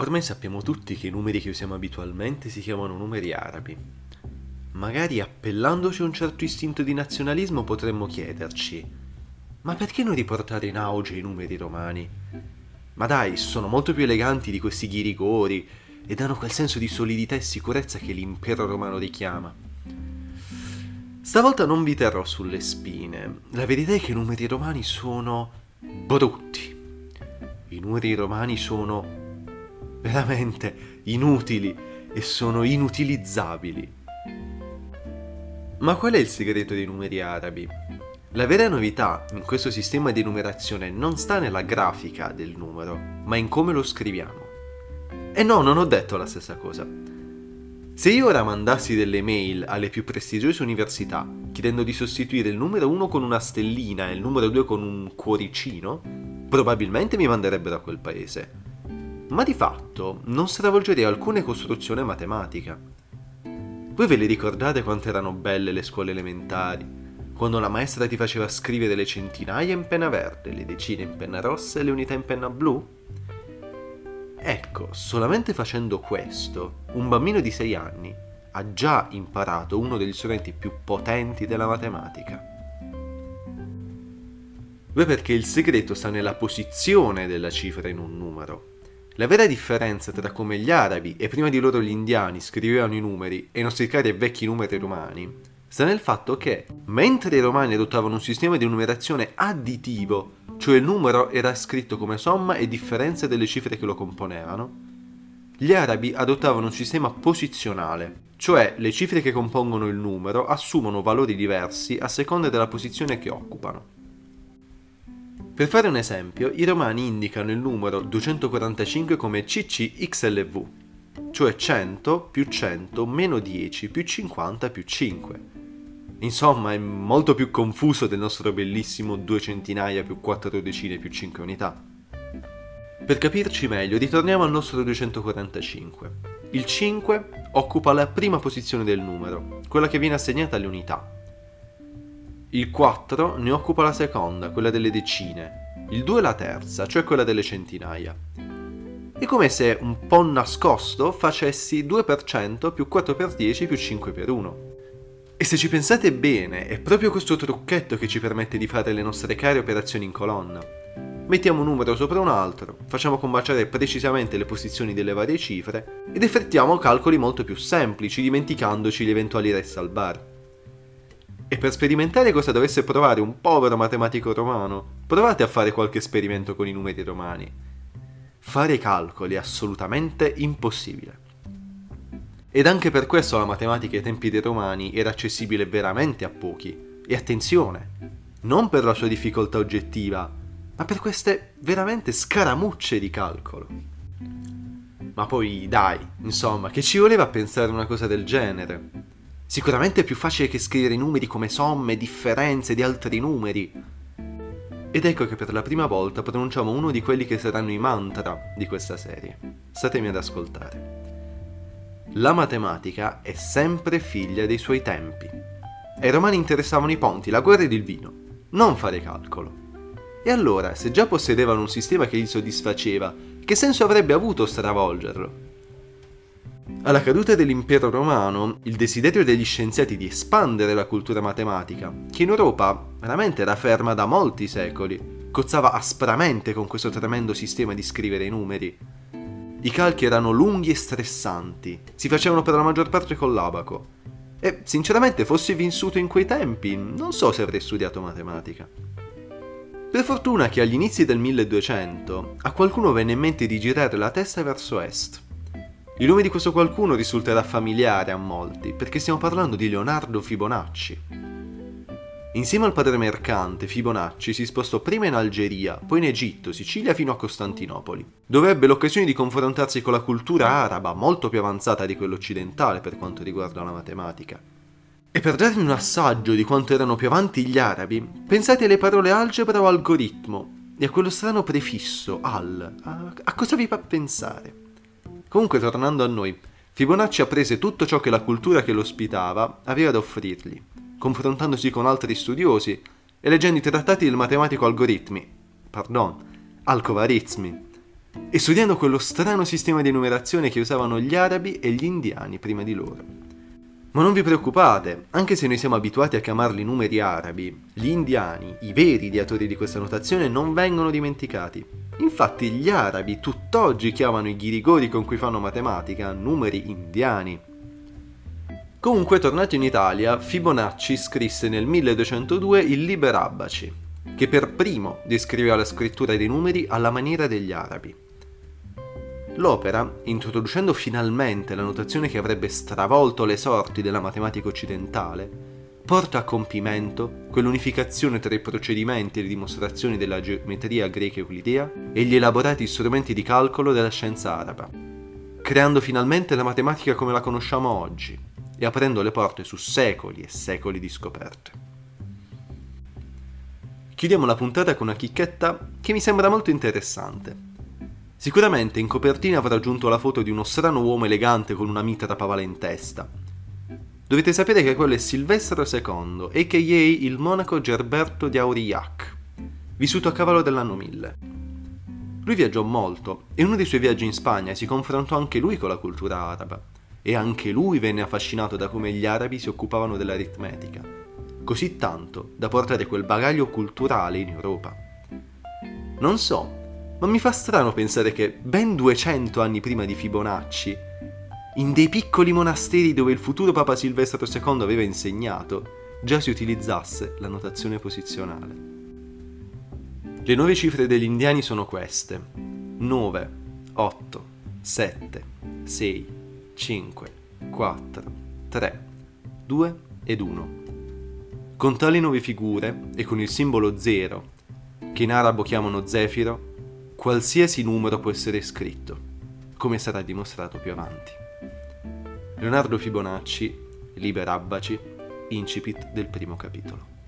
Ormai sappiamo tutti che i numeri che usiamo abitualmente si chiamano numeri arabi. Magari appellandoci a un certo istinto di nazionalismo potremmo chiederci, ma perché non riportare in auge i numeri romani? Ma dai, sono molto più eleganti di questi ghirigori e danno quel senso di solidità e sicurezza che l'impero romano richiama. Stavolta non vi terrò sulle spine. La verità è che i numeri romani sono brutti. I numeri romani sono veramente inutili e sono inutilizzabili. Ma qual è il segreto dei numeri arabi? La vera novità in questo sistema di numerazione non sta nella grafica del numero, ma in come lo scriviamo. E no, non ho detto la stessa cosa. Se io ora mandassi delle mail alle più prestigiose università chiedendo di sostituire il numero 1 con una stellina e il numero 2 con un cuoricino, probabilmente mi manderebbero a quel paese ma di fatto non stravolgerei alcuna costruzione matematica. Voi ve le ricordate quanto erano belle le scuole elementari? Quando la maestra ti faceva scrivere le centinaia in penna verde, le decine in penna rossa e le unità in penna blu? Ecco, solamente facendo questo, un bambino di 6 anni ha già imparato uno degli strumenti più potenti della matematica. Beh, perché il segreto sta nella posizione della cifra in un numero. La vera differenza tra come gli arabi e prima di loro gli indiani scrivevano i numeri e i nostri cari e vecchi numeri romani sta nel fatto che, mentre i romani adottavano un sistema di numerazione additivo, cioè il numero era scritto come somma e differenza delle cifre che lo componevano, gli arabi adottavano un sistema posizionale, cioè le cifre che compongono il numero assumono valori diversi a seconda della posizione che occupano. Per fare un esempio, i romani indicano il numero 245 come CCXLV, cioè 100 più 100 meno 10 più 50 più 5. Insomma, è molto più confuso del nostro bellissimo 2 centinaia più 4 decine più 5 unità. Per capirci meglio, ritorniamo al nostro 245. Il 5 occupa la prima posizione del numero, quella che viene assegnata alle unità. Il 4 ne occupa la seconda, quella delle decine. Il 2 la terza, cioè quella delle centinaia. È come se un po' nascosto facessi 2% più 4x10 più 5x1. E se ci pensate bene, è proprio questo trucchetto che ci permette di fare le nostre care operazioni in colonna. Mettiamo un numero sopra un altro, facciamo combaciare precisamente le posizioni delle varie cifre ed effettuiamo calcoli molto più semplici, dimenticandoci gli eventuali resti al bar. E per sperimentare cosa dovesse provare un povero matematico romano, provate a fare qualche esperimento con i numeri romani. Fare calcoli è assolutamente impossibile. Ed anche per questo la matematica ai tempi dei romani era accessibile veramente a pochi. E attenzione, non per la sua difficoltà oggettiva, ma per queste veramente scaramucce di calcolo. Ma poi dai, insomma, che ci voleva pensare una cosa del genere? Sicuramente è più facile che scrivere numeri come somme, differenze di altri numeri. Ed ecco che per la prima volta pronunciamo uno di quelli che saranno i mantra di questa serie. Statemi ad ascoltare. La matematica è sempre figlia dei suoi tempi. Ai romani interessavano i ponti, la guerra ed il vino, non fare calcolo. E allora, se già possedevano un sistema che li soddisfaceva, che senso avrebbe avuto stravolgerlo? Alla caduta dell'impero romano, il desiderio degli scienziati di espandere la cultura matematica, che in Europa veramente era ferma da molti secoli, cozzava aspramente con questo tremendo sistema di scrivere i numeri. I calchi erano lunghi e stressanti, si facevano per la maggior parte con l'abaco. E sinceramente fossi vissuto in quei tempi, non so se avrei studiato matematica. Per fortuna che agli inizi del 1200 a qualcuno venne in mente di girare la testa verso est il nome di questo qualcuno risulterà familiare a molti, perché stiamo parlando di Leonardo Fibonacci. Insieme al padre mercante, Fibonacci si spostò prima in Algeria, poi in Egitto, Sicilia fino a Costantinopoli, dove ebbe l'occasione di confrontarsi con la cultura araba molto più avanzata di quella occidentale per quanto riguarda la matematica. E per darvi un assaggio di quanto erano più avanti gli arabi, pensate alle parole algebra o algoritmo e a quello strano prefisso al. A, cosa vi fa pensare? Comunque, tornando a noi, Fibonacci apprese tutto ciò che la cultura che lo ospitava aveva da offrirgli, confrontandosi con altri studiosi e leggendo i trattati del matematico algoritmi, pardon, alcovarizmi, e studiando quello strano sistema di numerazione che usavano gli arabi e gli indiani prima di loro. Ma non vi preoccupate, anche se noi siamo abituati a chiamarli numeri arabi, gli indiani, i veri ideatori di questa notazione, non vengono dimenticati. Infatti gli arabi tutt'oggi chiamano i ghirigori con cui fanno matematica numeri indiani. Comunque, tornato in Italia, Fibonacci scrisse nel 1202 il Liber Abaci, che per primo descriveva la scrittura dei numeri alla maniera degli arabi. L'opera, introducendo finalmente la notazione che avrebbe stravolto le sorti della matematica occidentale, porta a compimento quell'unificazione tra i procedimenti e le dimostrazioni della geometria greca euclidea e gli elaborati strumenti di calcolo della scienza araba, creando finalmente la matematica come la conosciamo oggi e aprendo le porte su secoli e secoli di scoperte. Chiudiamo la puntata con una chicchetta che mi sembra molto interessante Sicuramente in copertina avrà aggiunto la foto di uno strano uomo elegante con una mitra pavala in testa. Dovete sapere che quello è Silvestro II, a.k.a. il monaco Gerberto di Aurillac, vissuto a cavallo dell'anno 1000. Lui viaggiò molto e in uno dei suoi viaggi in Spagna si confrontò anche lui con la cultura araba e anche lui venne affascinato da come gli arabi si occupavano dell'aritmetica, così tanto da portare quel bagaglio culturale in Europa. Non so ma mi fa strano pensare che ben 200 anni prima di Fibonacci, in dei piccoli monasteri dove il futuro Papa Silvestro II aveva insegnato, già si utilizzasse la notazione posizionale. Le nuove cifre degli indiani sono queste: 9, 8, 7, 6, 5, 4, 3, 2 ed 1. Con tali nuove figure e con il simbolo 0, che in arabo chiamano zefiro, qualsiasi numero può essere scritto, come sarà dimostrato più avanti. Leonardo Fibonacci, Liber Abbaci, incipit del primo capitolo.